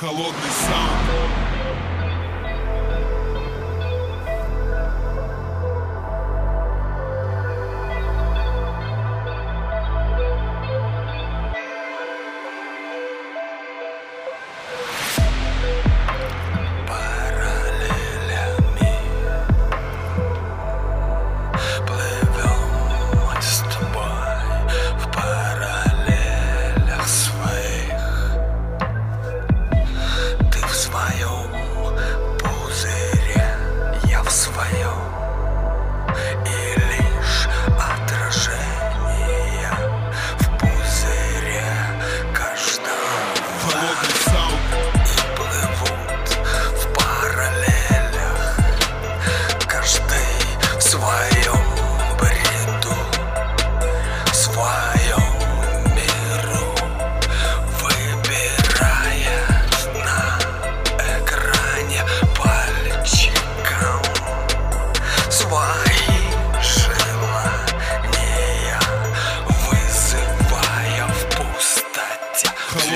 Холодный саунд.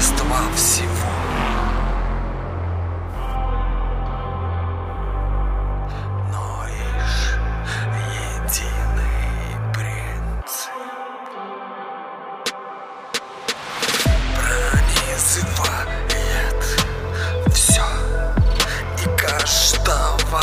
Божества всего. Но лишь единый принцип. Пронизывает все и каждого.